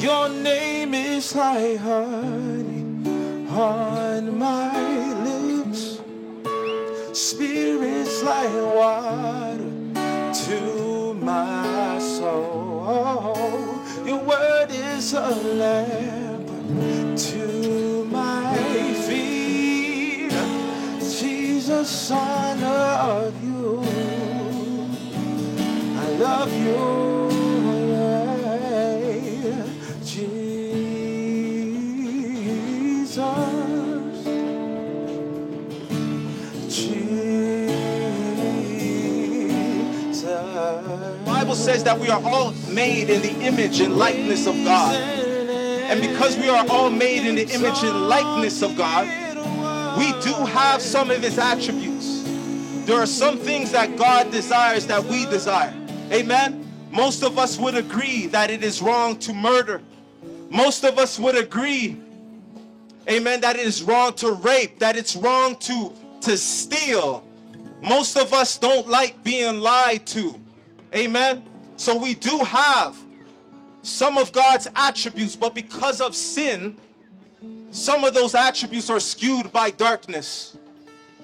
Your name is like honey on my lips. Spirit's like water to my soul. Your word is a lamp to my feet. Jesus, son of you. I love you. Bible says that we are all made in the image and likeness of God. And because we are all made in the image and likeness of God, we do have some of his attributes. There are some things that God desires that we desire. Amen. Most of us would agree that it is wrong to murder. Most of us would agree, amen, that it is wrong to rape, that it's wrong to, to steal. Most of us don't like being lied to. Amen. So we do have some of God's attributes, but because of sin, some of those attributes are skewed by darkness.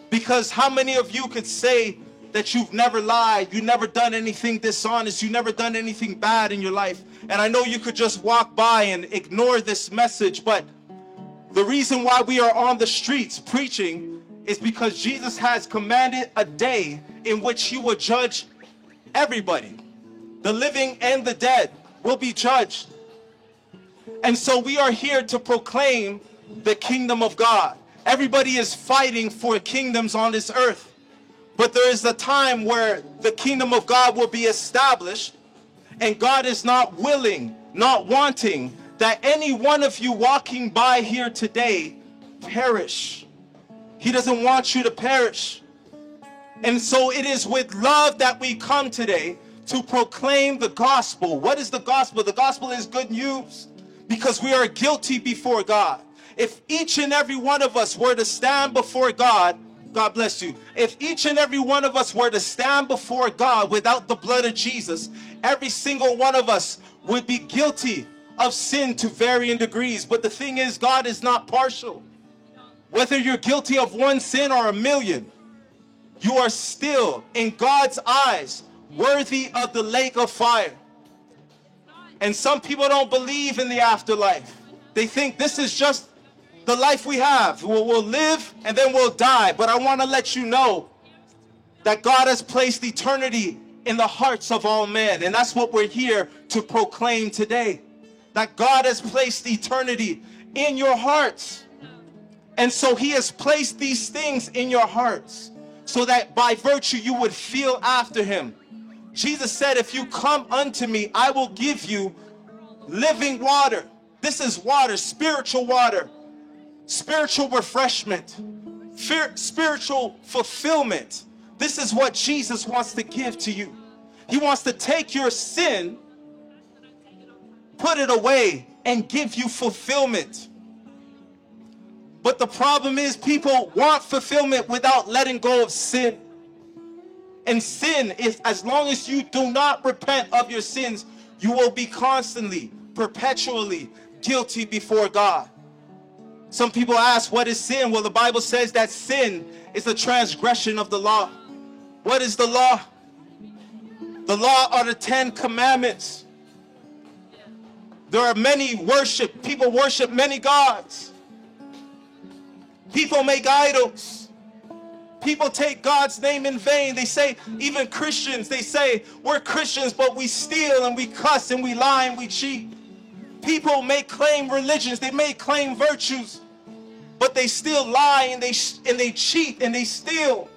Because how many of you could say that you've never lied, you've never done anything dishonest, you've never done anything bad in your life? And I know you could just walk by and ignore this message, but the reason why we are on the streets preaching is because Jesus has commanded a day in which he will judge everybody. The living and the dead will be judged. And so we are here to proclaim the kingdom of God. Everybody is fighting for kingdoms on this earth. But there is a time where the kingdom of God will be established, and God is not willing, not wanting that any one of you walking by here today perish. He doesn't want you to perish. And so it is with love that we come today to proclaim the gospel. What is the gospel? The gospel is good news because we are guilty before God. If each and every one of us were to stand before God, God bless you. If each and every one of us were to stand before God without the blood of Jesus, every single one of us would be guilty of sin to varying degrees. But the thing is, God is not partial. Whether you're guilty of one sin or a million, you are still, in God's eyes, worthy of the lake of fire. And some people don't believe in the afterlife. They think this is just the life we have. We'll, we'll live and then we'll die. But I want to let you know that God has placed eternity in the hearts of all men. And that's what we're here to proclaim today. That God has placed eternity in your hearts. And so he has placed these things in your hearts so that by virtue you would feel after him. Jesus said, If you come unto me, I will give you living water. This is water, spiritual water, spiritual refreshment, spiritual fulfillment. This is what Jesus wants to give to you. He wants to take your sin, put it away, and give you fulfillment. But the problem is, people want fulfillment without letting go of sin. And sin is, as long as you do not repent of your sins, you will be constantly, perpetually guilty before God. Some people ask, What is sin? Well, the Bible says that sin is a transgression of the law. What is the law? The law are the Ten Commandments. There are many worship, people worship many gods. People make idols. People take God's name in vain. They say, even Christians, they say, we're Christians, but we steal and we cuss and we lie and we cheat. People may claim religions, they may claim virtues, but they still lie and they and they cheat and they steal.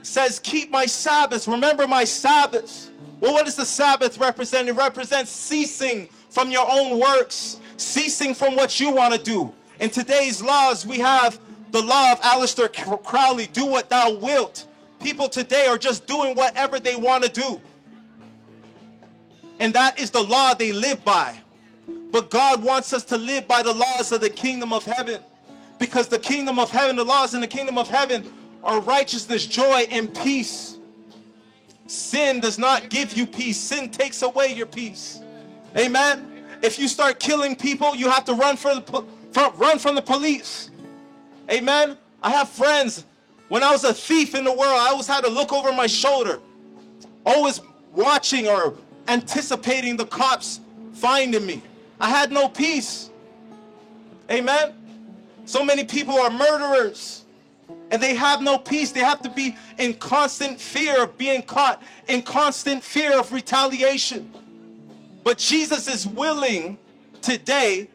It says, keep my Sabbaths, remember my Sabbaths. Well, what does the Sabbath represent? It represents ceasing from your own works, ceasing from what you want to do. In today's laws, we have the law of Aleister Crowley, do what thou wilt. People today are just doing whatever they want to do. And that is the law they live by. But God wants us to live by the laws of the kingdom of heaven. Because the kingdom of heaven, the laws in the kingdom of heaven are righteousness, joy, and peace. Sin does not give you peace. Sin takes away your peace. Amen. If you start killing people, you have to run for the from, run from the police. Amen. I have friends. When I was a thief in the world, I always had to look over my shoulder, always watching or anticipating the cops finding me. I had no peace. Amen. So many people are murderers and they have no peace. They have to be in constant fear of being caught, in constant fear of retaliation. But Jesus is willing today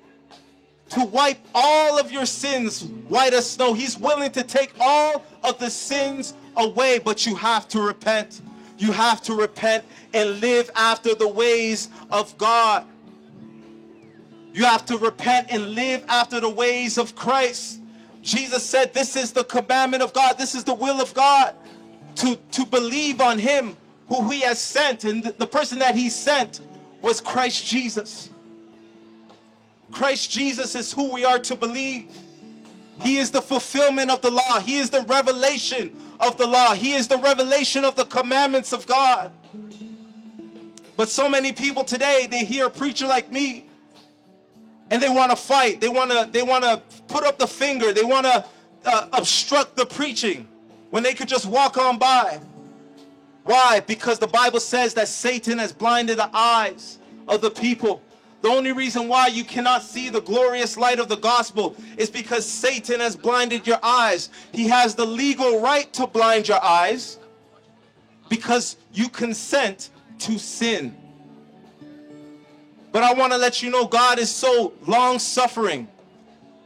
to wipe all of your sins white as snow. He's willing to take all of the sins away, but you have to repent. You have to repent and live after the ways of God. You have to repent and live after the ways of Christ. Jesus said, This is the commandment of God, this is the will of God to, to believe on Him who He has sent. And the, person that He sent was Christ Jesus. Christ Jesus is who we are to believe. He is the fulfillment of the law. He is the revelation of the law. He is the revelation of the commandments of God. But so many people today, they hear a preacher like me and they want to fight. They want to they want to put up the finger. They want to uh, obstruct the preaching when they could just walk on by. Why? Because the Bible says that Satan has blinded the eyes of the people. The only reason why you cannot see the glorious light of the gospel is because Satan has blinded your eyes. He has the legal right to blind your eyes because you consent to sin. But I want to let you know God is so long suffering.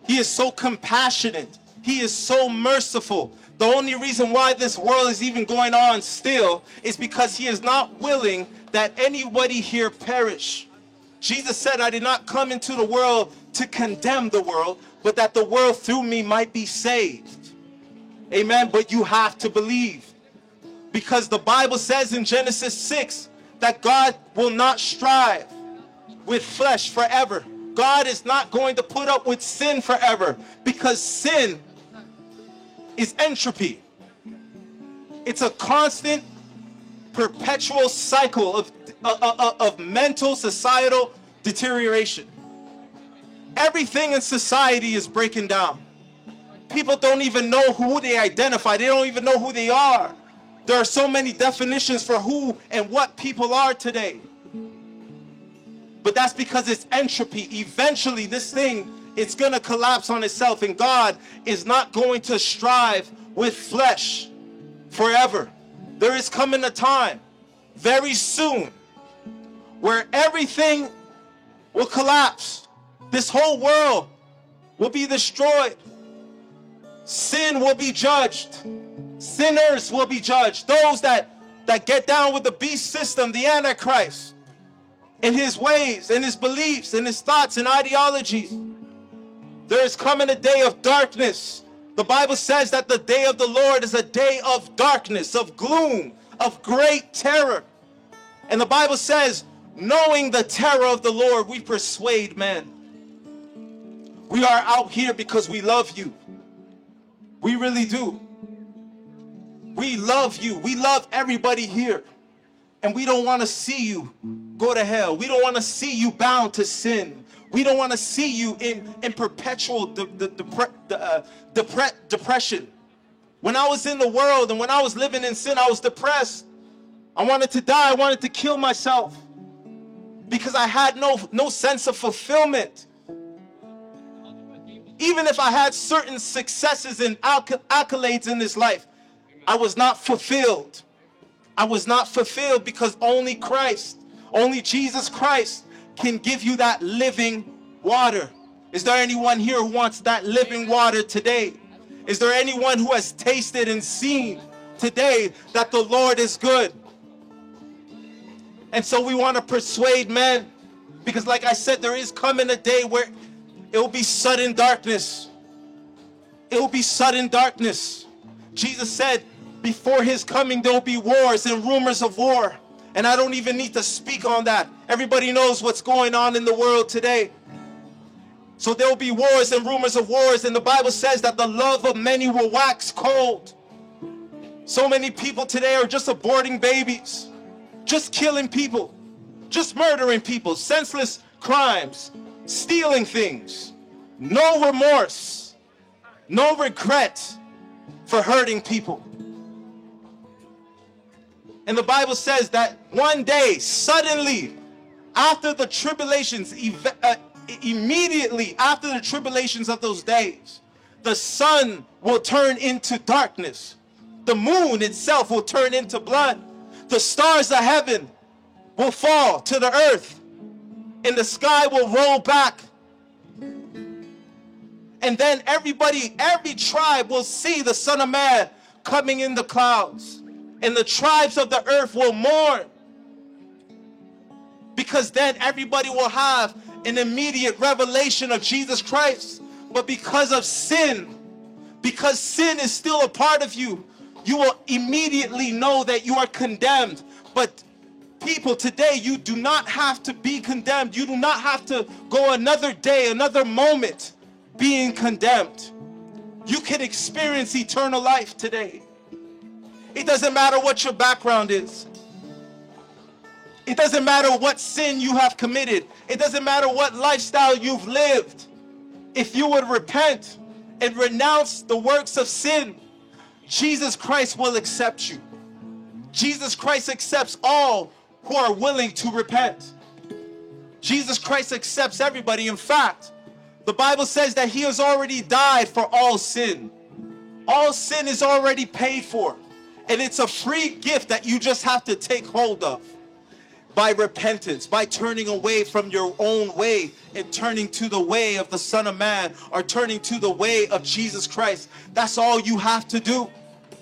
He is so compassionate. He is so merciful. The only reason why this world is even going on still is because He is not willing that anybody here perish. Jesus said, I did not come into the world to condemn the world, but that the world through me might be saved. Amen. But you have to believe. Because the Bible says in Genesis 6 that God will not strive with flesh forever. God is not going to put up with sin forever because sin is entropy. It's a constant, perpetual cycle of, of mental, societal deterioration. Everything in society is breaking down. People don't even know who they identify, they don't even know who they are. There are so many definitions for who and what people are today. But that's because it's entropy. Eventually, this thing it's going to collapse on itself, and God is not going to strive with flesh forever. There is coming a time very soon where everything will collapse. This whole world will be destroyed. Sin will be judged. Sinners will be judged. Those that, that get down with the beast system, the Antichrist, in his ways, in his beliefs, in his thoughts and ideologies. There is coming a day of darkness. The Bible says that the day of the Lord is a day of darkness, of gloom, of great terror. And the Bible says, knowing the terror of the Lord, we persuade men. We are out here because we love you. We really do. We love you. We love everybody here. And we don't want to see you go to hell. We don't want to see you bound to sin. We don't want to see you in, in perpetual de- de- depre- de- uh, depre- depression. When I was in the world and when I was living in sin, I was depressed. I wanted to die. I wanted to kill myself because I had no, no sense of fulfillment. Even if I had certain successes and accolades in this life, I was not fulfilled. I was not fulfilled because only Christ, only Jesus Christ can give you that living water. Is there anyone here who wants that living water today? Is there anyone who has tasted and seen today that the Lord is good? And so we want to persuade men because, like I said, there is coming a day where it will be sudden darkness. It will be sudden darkness. Jesus said, before his coming, there will be wars and rumors of war. And I don't even need to speak on that. Everybody knows what's going on in the world today. So there will be wars and rumors of wars. And the Bible says that the love of many will wax cold. So many people today are just aborting babies, just killing people, just murdering people, senseless crimes, stealing things, no remorse, no regret for hurting people. And the Bible says that one day, suddenly, after the tribulations, uh, immediately after the tribulations of those days, the sun will turn into darkness. The moon itself will turn into blood. The stars of heaven will fall to the earth. And the sky will roll back. And then everybody, every tribe will see the Son of Man coming in the clouds. And the tribes of the earth will mourn. Because then everybody will have an immediate revelation of Jesus Christ. But because of sin, because sin is still a part of you, you will immediately know that you are condemned. But people today, you do not have to be condemned. You do not have to go another day, another moment being condemned. You can experience eternal life today. It doesn't matter what your background is. It doesn't matter what sin you have committed. It doesn't matter what lifestyle you've lived. If you would repent and renounce the works of sin, Jesus Christ will accept you. Jesus Christ accepts all who are willing to repent. Jesus Christ accepts everybody. In fact, the Bible says that he has already died for all sin. All sin is already paid for. And it's a free gift that you just have to take hold of by repentance, by turning away from your own way and turning to the way of the Son of Man or turning to the way of Jesus Christ. That's all you have to do.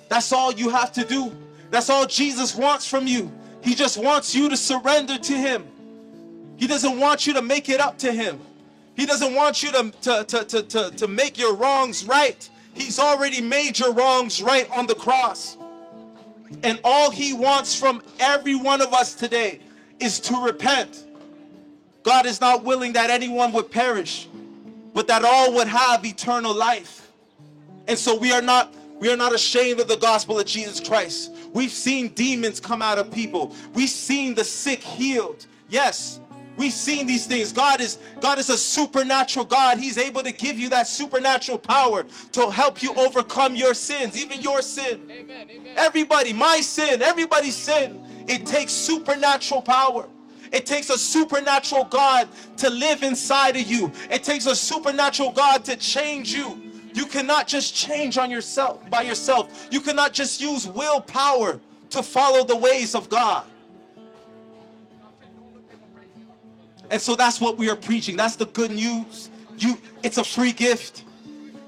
That's all you have to do. That's all Jesus wants from you. He just wants you to surrender to Him. He doesn't want you to make it up to Him. He doesn't want you to, to, to, to, to, to make your wrongs right. He's already made your wrongs right on the cross. And all He wants from every one of us today is to repent. God is not willing that anyone would perish, but that all would have eternal life. And so we are not we are not ashamed of the gospel of Jesus Christ. We've seen demons come out of people. We've seen the sick healed. Yes, we've seen these things. God is God is a supernatural God. He's able to give you that supernatural power to help you overcome your sins, even your sin. Everybody, my sin, everybody's sin. It takes supernatural power. It takes a supernatural God to live inside of you. It takes a supernatural God to change you. You cannot just change on yourself by yourself. You cannot just use willpower to follow the ways of God. And so that's what we are preaching. That's the good news. You it's a free gift.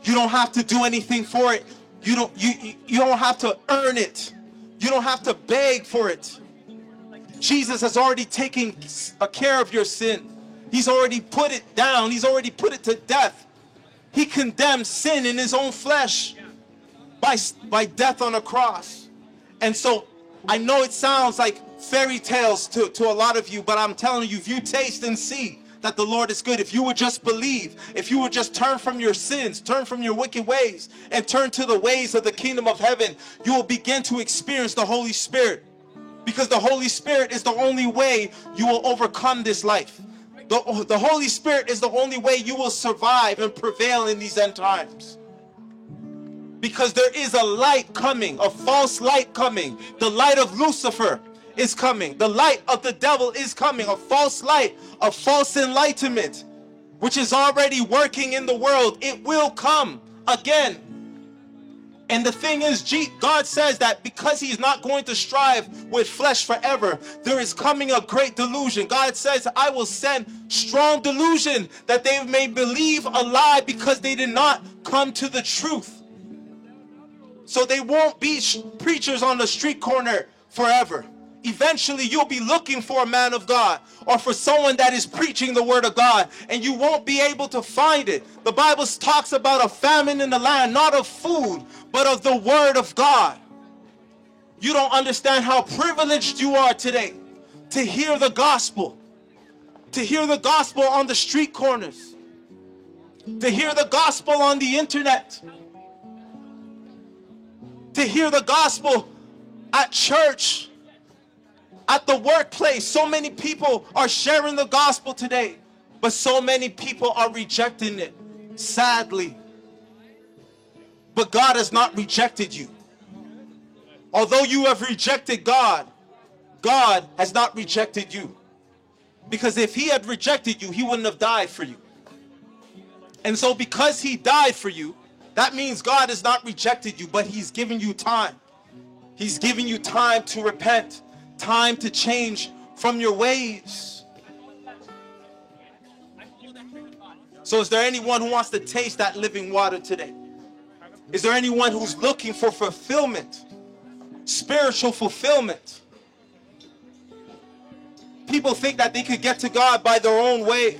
You don't have to do anything for it. You don't you you- don't have to earn it. You don't have to beg for it. Jesus has already taken a care of your sin. He's already put it down. He's already put it to death. He condemned sin in his own flesh by, by death on a cross. And so I know it sounds like fairy tales to, to a lot of you, but I'm telling you, if you taste and see that the Lord is good, if you would just believe, if you would just turn from your sins, turn from your wicked ways, and turn to the ways of the kingdom of heaven, you will begin to experience the Holy Spirit. Because the Holy Spirit is the only way you will overcome this life. The, the Holy Spirit is the only way you will survive and prevail in these end times. Because there is a light coming, a false light coming. The light of Lucifer is coming. The light of the devil is coming. A false light, a false enlightenment, which is already working in the world. It will come again. And the thing is, God says that because He's not going to strive with flesh forever, there is coming a great delusion. God says, I will send strong delusion that they may believe a lie because they did not come to the truth. So they won't be preachers on the street corner forever. Eventually, you'll be looking for a man of God or for someone that is preaching the word of God, and you won't be able to find it. The Bible talks about a famine in the land, not of food, but of the word of God. You don't understand how privileged you are today to hear the gospel, to hear the gospel on the street corners, to hear the gospel on the internet. to hear the gospel at church, at the workplace. So many people are sharing the gospel today, but so many people are rejecting it, sadly. But God has not rejected you. Although you have rejected God, God has not rejected you. Because if He had rejected you, He wouldn't have died for you. And so, because He died for you, that means God has not rejected you, but He's given you time. He's giving you time to repent, time to change from your ways. So, is there anyone who wants to taste that living water today? Is there anyone who's looking for fulfillment, spiritual fulfillment? People think that they could get to God by their own way.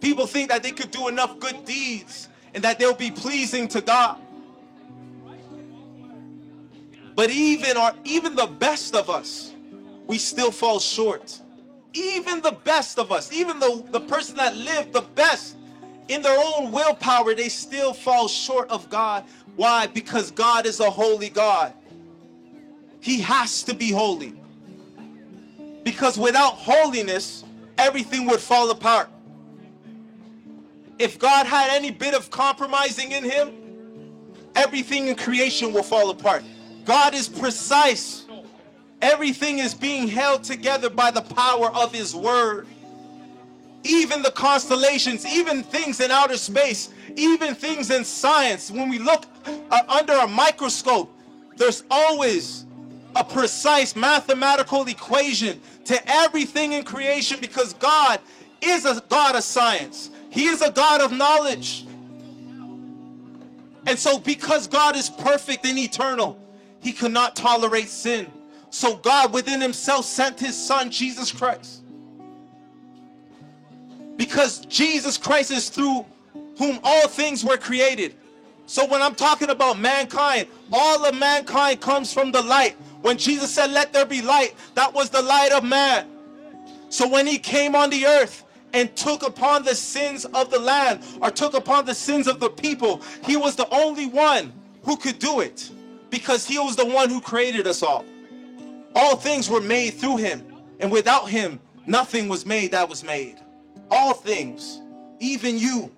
People think that they could do enough good deeds and that they'll be pleasing to God. But even our even the best of us, we still fall short. Even the best of us, even the, the person that lived the best in their own willpower, they still fall short of God. Why? Because God is a holy God. He has to be holy. Because without holiness, everything would fall apart. If God had any bit of compromising in him, everything in creation will fall apart. God is precise. Everything is being held together by the power of his word. Even the constellations, even things in outer space, even things in science, when we look uh, under a microscope, there's always a precise mathematical equation to everything in creation because God is a God of science. He is a God of knowledge. And so, because God is perfect and eternal, He could not tolerate sin. So, God within Himself sent His Son, Jesus Christ. Because Jesus Christ is through whom all things were created. So, when I'm talking about mankind, all of mankind comes from the light. When Jesus said, Let there be light, that was the light of man. So, when He came on the earth, and took upon the sins of the land or took upon the sins of the people. He was the only one who could do it because he was the one who created us all. All things were made through him, and without him, nothing was made that was made. All things, even you.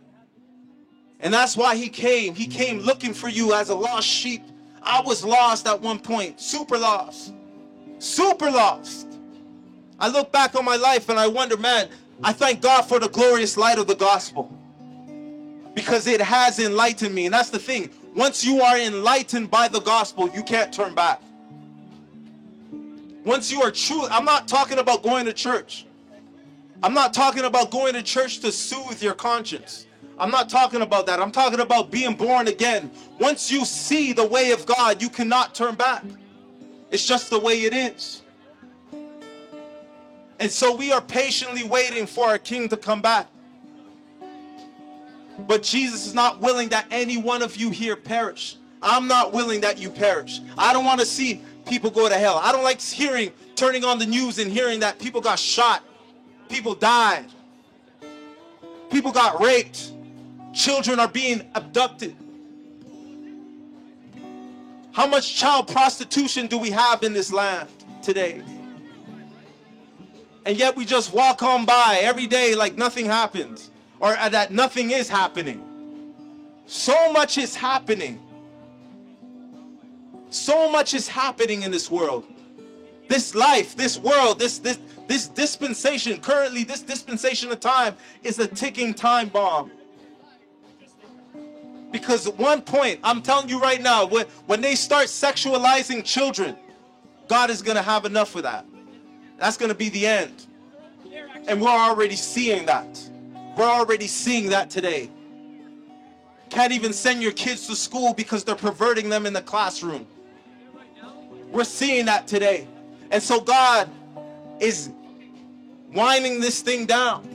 And that's why he came. He came looking for you as a lost sheep. I was lost at one point, super lost. Super lost. I look back on my life and I wonder, man, I thank God for the glorious light of the gospel because it has enlightened me. And that's the thing. Once you are enlightened by the gospel, you can't turn back. Once you are true, I'm not talking about going to church. I'm not talking about going to church to soothe your conscience. I'm not talking about that. I'm talking about being born again. Once you see the way of God, you cannot turn back. It's just the way it is. And so we are patiently waiting for our king to come back. But Jesus is not willing that any one of you here perish. I'm not willing that you perish. I don't want to see people go to hell. I don't like hearing, turning on the news and hearing that people got shot, people died, people got raped, children are being abducted. How much child prostitution do we have in this land today? and yet we just walk on by every day like nothing happens or uh, that nothing is happening. So much is happening. So much is happening in this world. This life, this world, this this this dispensation, currently this dispensation of time is a ticking time bomb. Because at one point, I'm telling you right now, when, when they start sexualizing children, God is going to have enough of that. That's going to be the end. And we're already seeing that. We're already seeing that today. Can't even send your kids to school because they're perverting them in the classroom. We're seeing that today. And so God is winding this thing down.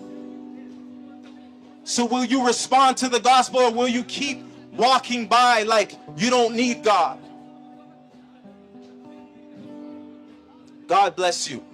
So will you respond to the gospel or will you keep walking by like you don't need God? God bless you.